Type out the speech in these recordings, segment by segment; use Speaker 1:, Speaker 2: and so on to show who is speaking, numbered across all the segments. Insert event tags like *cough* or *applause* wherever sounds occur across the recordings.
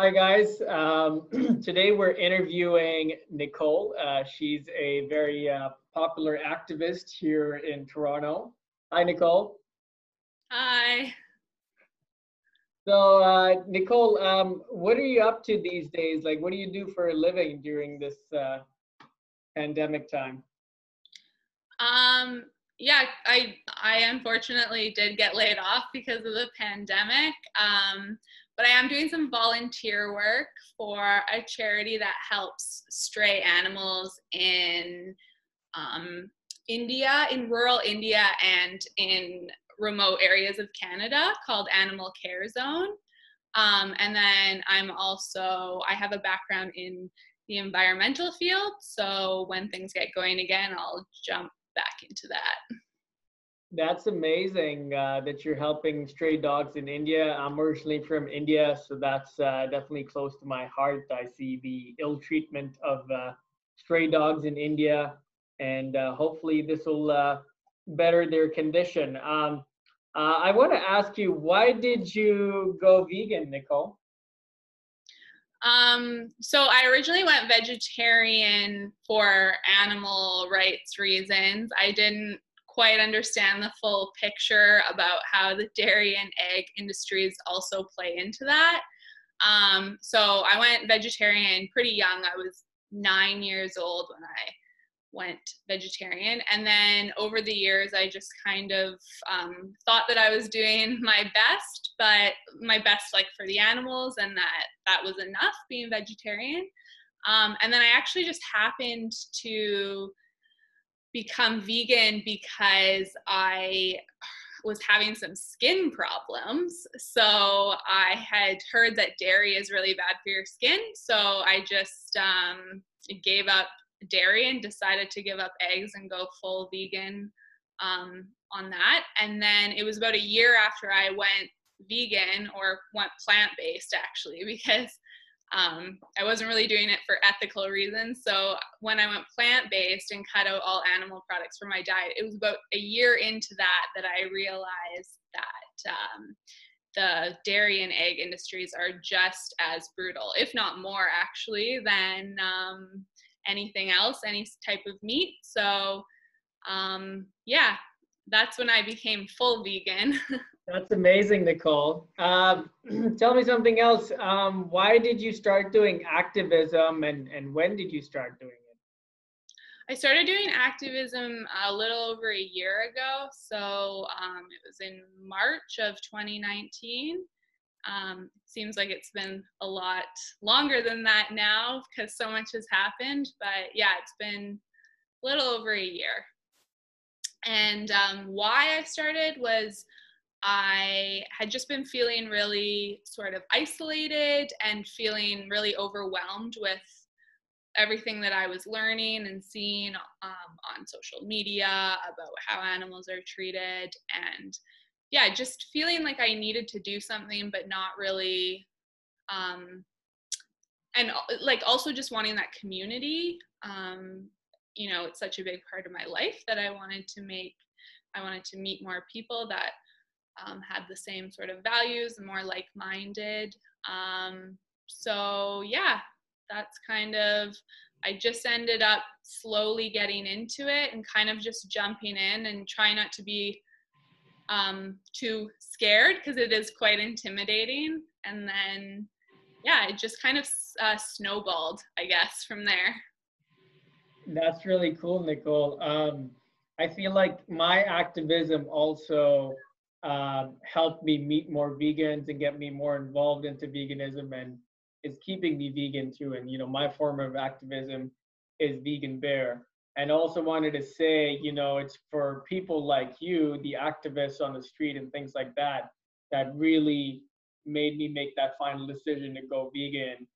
Speaker 1: Hi, guys. Um, *clears throat* today we're interviewing Nicole. Uh, she's a very uh, popular activist here in Toronto. Hi, Nicole.
Speaker 2: Hi.
Speaker 1: So, uh, Nicole, um, what are you up to these days? Like, what do you do for a living during this uh, pandemic time?
Speaker 2: Um, yeah, I I unfortunately did get laid off because of the pandemic. Um, but I am doing some volunteer work for a charity that helps stray animals in um, India, in rural India, and in remote areas of Canada called Animal Care Zone. Um, and then I'm also, I have a background in the environmental field. So when things get going again, I'll jump back into that.
Speaker 1: That's amazing uh, that you're helping stray dogs in India. I'm originally from India, so that's uh, definitely close to my heart. I see the ill treatment of uh, stray dogs in India, and uh, hopefully this will uh, better their condition. Um, uh, I want to ask you, why did you go vegan, Nicole?
Speaker 2: Um, so I originally went vegetarian for animal rights reasons. I didn't quite understand the full picture about how the dairy and egg industries also play into that. Um, so I went vegetarian pretty young. I was nine years old when I went vegetarian. And then over the years, I just kind of um, thought that I was doing *laughs* my best, but my best like for the animals, and that that was enough being vegetarian. Um, and then I actually just happened to become vegan because I was having some skin problems. So I had heard that dairy is really bad for your skin. So I just um, gave up dairy and decided to give up eggs and go full vegan um, on that. And then it was about a year after I went vegan or went plant based actually, *laughs* because um, I wasn't really doing it for ethical reasons. So when I went plant based and cut out all animal products from my diet, it was about a year into that that I realized that um, the dairy and egg industries are just as brutal, if not more actually, than um, anything else, any type of meat. So um, yeah, that's when I became full vegan. *laughs*
Speaker 1: That's amazing, Nicole. Um, *clears throat* tell me something else. Um, why did you start doing activism and, and when did you start doing it?
Speaker 2: I started doing activism a little over a year ago. So um, it was in March of 2019. Um, seems like it's been a lot longer than that now because so much has happened. But yeah, it's been a little over a year. And um, why I started was I had just been feeling really sort of isolated and feeling really overwhelmed with everything that I was learning and seeing um, on social media about how animals are treated. And yeah, just feeling like I needed to do something, but not really. Um, and like also just wanting that community. Um, you know, it's such a big part of my life that I wanted to make, I wanted to meet more people that um, had the same sort of values and more like minded. Um, so, yeah, that's kind of, I just ended up slowly getting into it and kind of just jumping in and trying not to be um, too scared because it is quite intimidating. And then, yeah, it just kind of uh, snowballed, I guess, from there.
Speaker 1: That's really cool, Nicole. Um, I feel like my activism also um, helped me meet more vegans and get me more involved into veganism and is keeping me vegan too. And, you know, my form of activism is Vegan Bear. And also wanted to say, you know, it's for people like you, the activists on the street and things like that, that really made me make that final decision to go vegan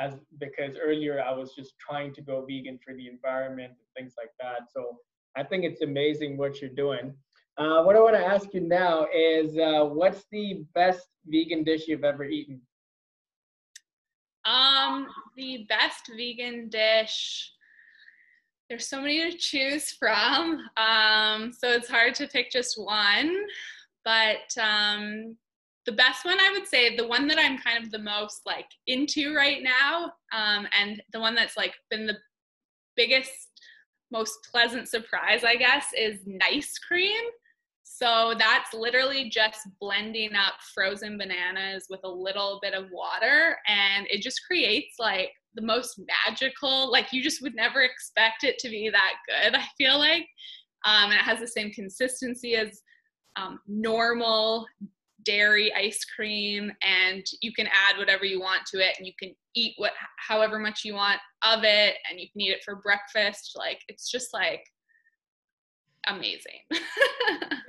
Speaker 1: as because earlier I was just trying to go vegan for the environment and things like that. So I think it's amazing what you're doing. Uh, what I want to ask you now is uh, what's the best vegan dish you've ever eaten?
Speaker 2: Um, the best vegan dish. There's so many to choose from, um, so it's hard to pick just one. But um, the best one I would say, the one that I'm kind of the most like into right now, um, and the one that's like been the biggest, most pleasant surprise, I guess, is Nice Cream. So that's literally just blending up frozen bananas with a little bit of water, and it just creates like the most magical, like you just would never expect it to be that good, *laughs* I feel like. Um, and it has the same consistency as um, normal dairy ice cream and you can add whatever you want to it and you can eat what however much you want of it and you can eat it for breakfast. Like it's just like amazing.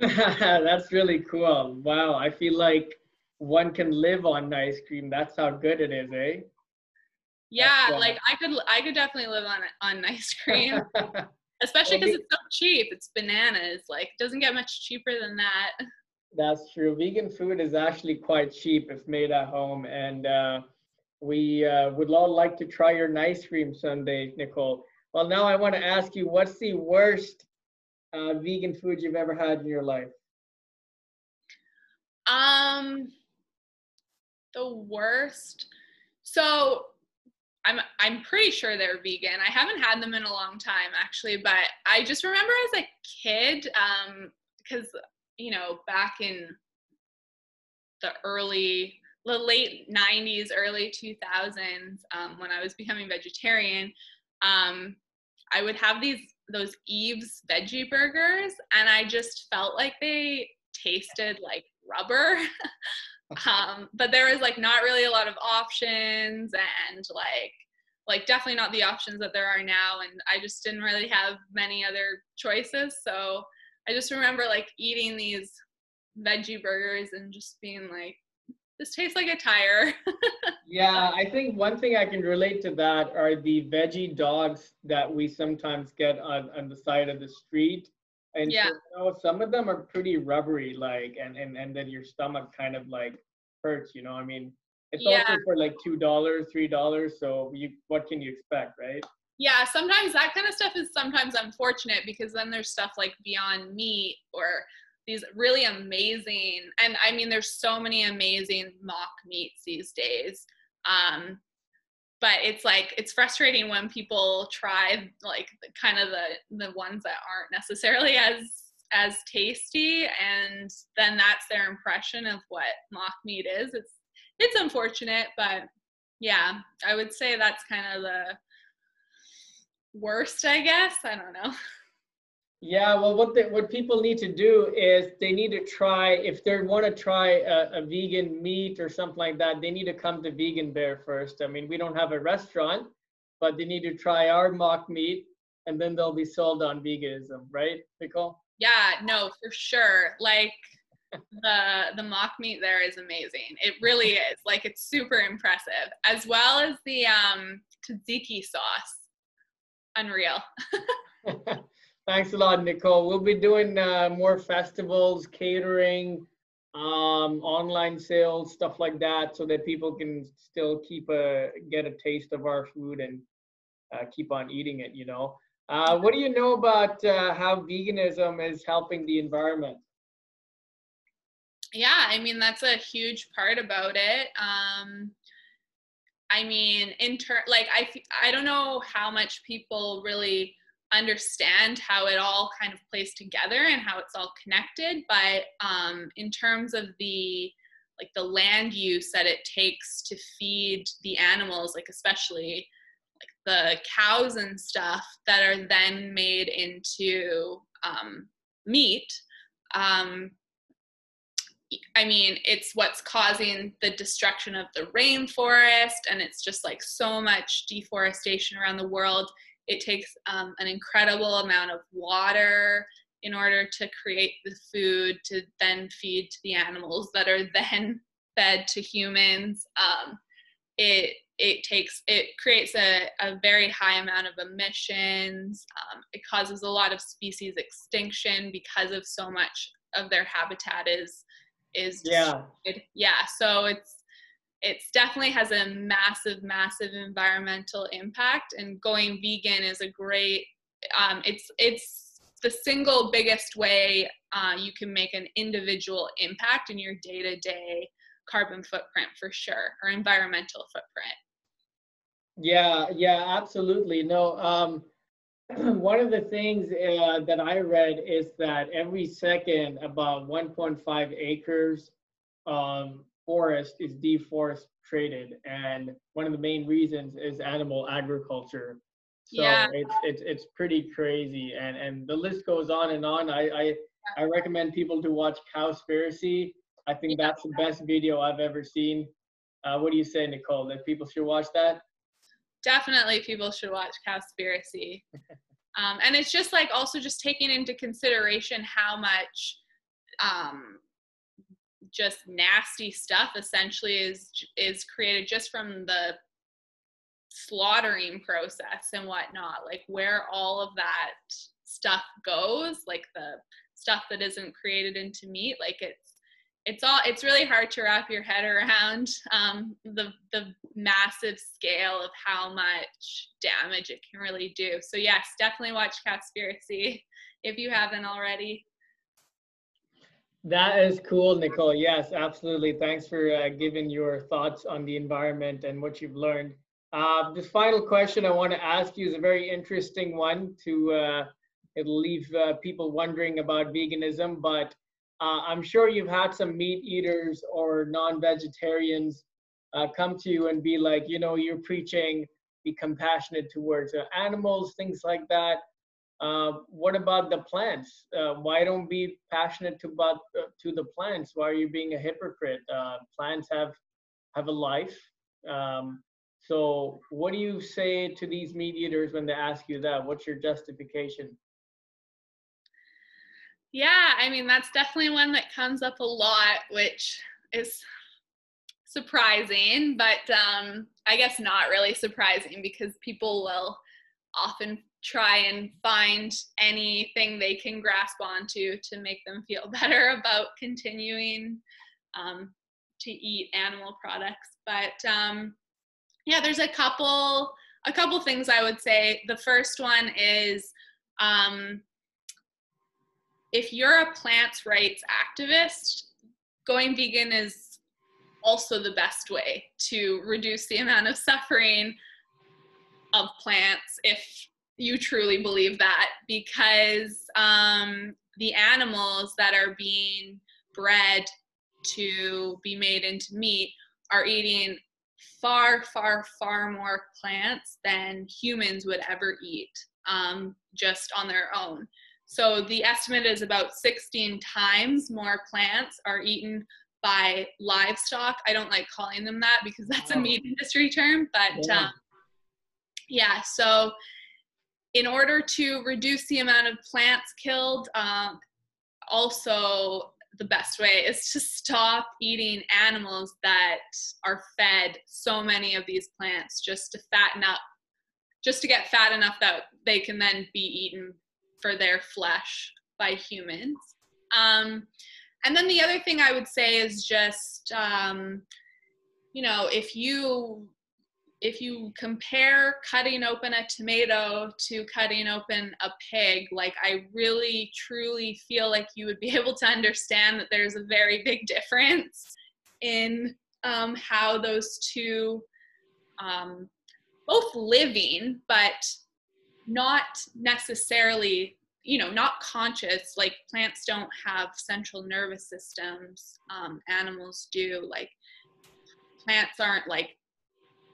Speaker 2: *laughs* *laughs*
Speaker 1: That's really cool. Wow i feel like one can live on ice cream. That's how good it is eh?
Speaker 2: Yeah like i could i could definitely live on on *laughs* ice cream. Especially because it's so cheap. It's bananas. Like it doesn't get much cheaper than that
Speaker 1: that's true. Vegan food is actually quite cheap if made at home. And uh, we uh, would all like to try your nice cream someday, Nicole. Well, now I want to ask you what's the worst uh, vegan food you've ever had in your life?
Speaker 2: Um, the worst. So I'm I'm pretty sure they're vegan. I haven't had them in a long time actually, but I just remember as a kid, um, because you know, back in the early, the late 90s, early 2000s, um, when I was becoming vegetarian, um, I would have these those Yves' veggie burgers, and I just felt like they tasted like rubber. *laughs* um, but there was like not really a lot of options, and like like definitely not the options that there are now, and I just didn't really have many other choices. So I just remember like eating these veggie burgers and just being like, this tastes like a tire. *laughs*
Speaker 1: yeah, I think one thing I can relate to that are the veggie dogs that we sometimes get on, on the side of the street. And yeah. so, you know, some of them are pretty rubbery, like, and, and, and then your stomach kind of like hurts, you know, I mean, it's yeah. also for like $2, $3. So you, what can you expect, right?
Speaker 2: Yeah sometimes that kind of stuff is sometimes unfortunate because then there's stuff like beyond meat or these really amazing and i mean there's so many amazing mock meats these days. Um but it's like it's frustrating when people try like kind of the the ones that aren't necessarily as as tasty and then that's their impression of what mock meat is. It's it's unfortunate but yeah i would say that's kind of the worst, I guess. I don't know. *laughs*
Speaker 1: Yeah, well, what the, what people need to do is they need to try if they want to try a, a, vegan meat or something like that. They need to come to Vegan Bear first. I mean, we don't have a restaurant, but they need to try our mock meat, and then they'll be sold on veganism, right, Nicole?
Speaker 2: Yeah, no, for sure. Like the the mock meat there is amazing. It really is. Like it's super impressive, as well as the um tzatziki sauce unreal. *laughs*
Speaker 1: Thanks a lot, Nicole. We'll be doing uh, more festivals, catering, um, online sales, stuff like that, so that people can still keep a get a taste of our food and uh, keep on eating it. You know, uh, what do you know about uh, how veganism is helping the environment?
Speaker 2: Yeah, I mean that's a huge part about it. Um, I mean, in turn, like I, I don't know how much people really understand how it all kind of plays together and how it's all connected. But um, in terms of the like the land use that it takes to feed the animals, like especially like the cows and stuff that are then made into um, meat. Um, I mean, it's what's causing the destruction of the rainforest, and it's just like so much deforestation around the world. It takes um, an incredible amount of water in order to create the food to then feed to the animals that are *laughs* then fed to humans. Um, it it takes it creates a, a very high amount of emissions. Um, it causes a lot of species extinction because of so much of their habitat is is
Speaker 1: yeah
Speaker 2: yeah so it's it's definitely has a massive massive environmental impact and going vegan is a great um, it's it's the single biggest way uh, you can make an individual impact in your day-to-day carbon footprint for sure or environmental footprint.
Speaker 1: Yeah, yeah, absolutely. No, um, *clears throat* one of the things uh, that I read is that every second, about 1.5 acres um, forest is deforested, and one of the main reasons is animal agriculture. So
Speaker 2: Yeah.
Speaker 1: it's it's it's pretty crazy, and and the list goes on and on. I I, I recommend people to watch Cowspiracy. I think
Speaker 2: Yeah.
Speaker 1: that's the best video I've ever seen. Uh, what do you say, Nicole? That people should watch that?
Speaker 2: Definitely people should watch Cowspiracy. *laughs* Um, and it's just like also just taking into consideration how much um, just nasty stuff essentially is is created just from the slaughtering process and whatnot. Like where all of that stuff goes, like the stuff that isn't created into meat, like it's it's all it's really hard to wrap your head around um, the the massive scale of how much damage it can really do. So yes, definitely watch Cowspiracy if you haven't already.
Speaker 1: That is cool, Nicole. Yes, absolutely. Thanks for uh, giving your thoughts on the environment and what you've learned. Uh, final question I want to ask you is a very interesting one to uh, it'll leave uh, people wondering about veganism, but uh, I'm sure you've had some meat eaters or non-vegetarians uh, come to you and be like, you know, you're preaching be compassionate towards uh, animals, things like that. Uh, what about the plants? Uh, why don't be passionate to about uh, to the plants? Why are you being a hypocrite? Uh, plants have have a life. Um, so, what do you say to these meat eaters when they ask you that? What's your justification?
Speaker 2: Yeah, I mean that's definitely one that comes up a lot, which is surprising, but um, I guess not really surprising because people will often try and find anything they can grasp onto to make them feel *laughs* better about continuing um, to eat animal products. But um, yeah, there's a couple a couple things I would say. The first one is um, if you're a plants rights activist, going vegan is also the best way to reduce the amount of suffering of plants if you truly believe that because um, the animals that are being bred to be made into meat are eating far far far more plants than humans would ever eat um, just on their own so the estimate is about 16 times more plants are eaten by livestock. I don't like calling them that because that's a meat industry term, but
Speaker 1: Yeah.
Speaker 2: um, yeah. So in order to reduce the amount of plants killed, um, also the best way is to stop eating animals that are fed so many of these plants just to fatten up, just to get fat enough that they can then be eaten for their flesh by humans. Um, and then the other thing I would say is just, um, you know, if you if you compare cutting open a tomato to cutting open a pig, like I really truly feel like you would be *laughs* able to understand that there's a very big difference in um, how those two um, both living, but not necessarily you know not conscious like plants don't have central nervous systems um, animals do like plants aren't like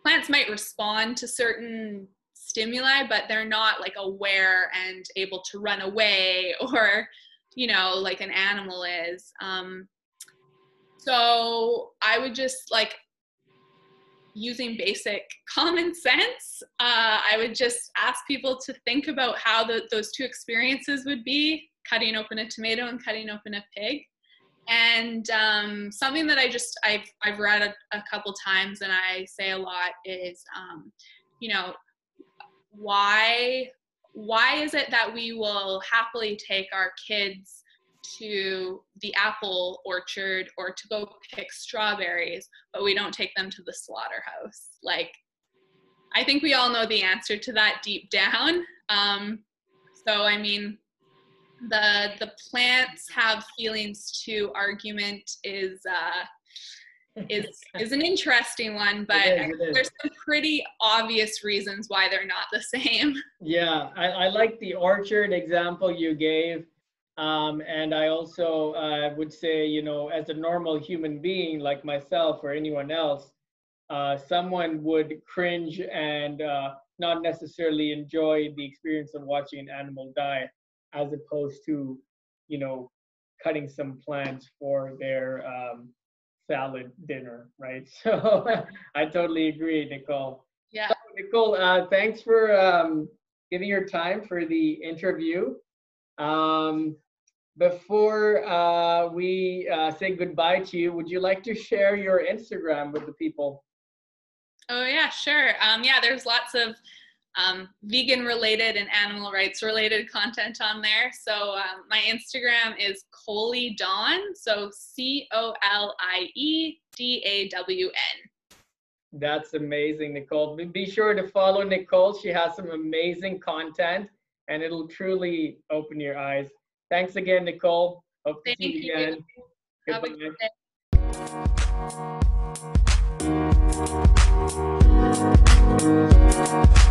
Speaker 2: plants might respond to certain stimuli but they're not like aware and able to run away *laughs* or you know like an animal is. Um, so i would just like using basic common sense, uh, I would just ask people to think about how the, those two experiences would be cutting open a tomato and cutting open a pig. And um, something that I just I've I've read a, a couple times and I say a lot is, um, you know, why why is it that we will happily take our kids to the apple orchard or to go pick strawberries, but we don't take them to the slaughterhouse. Like, I think we all know the answer to that deep down. Um, so, I mean, the the plants have feelings too argument is uh, is *laughs* is an interesting one, but
Speaker 1: It is, it is.
Speaker 2: there's some pretty obvious reasons why they're not the *laughs* same.
Speaker 1: Yeah, I, I like the orchard example you gave. Um, and I also uh, would say, you know, as a normal human being like myself or anyone else, uh, someone would cringe and uh, not necessarily enjoy the experience of watching an animal die, as opposed to, you know, cutting some plants for their um, salad dinner, right? *laughs* So I totally agree, Nicole.
Speaker 2: Yeah.
Speaker 1: Nicole, uh, thanks for um, giving your time for the interview. Um, before uh, we uh, say goodbye to you, would you like to share your Instagram with the people?
Speaker 2: Oh yeah, sure. Um, yeah, there's lots of um, vegan related and animal rights related content on there. So um, my Instagram is Coley Dawn. So C O L I E D A W N.
Speaker 1: That's amazing, Nicole. Be- Be sure to follow Nicole. She has some amazing content and it'll truly open your eyes. Thanks again, Nicole. Hope to
Speaker 2: Thank
Speaker 1: see you
Speaker 2: you.
Speaker 1: again.
Speaker 2: A
Speaker 1: Goodbye.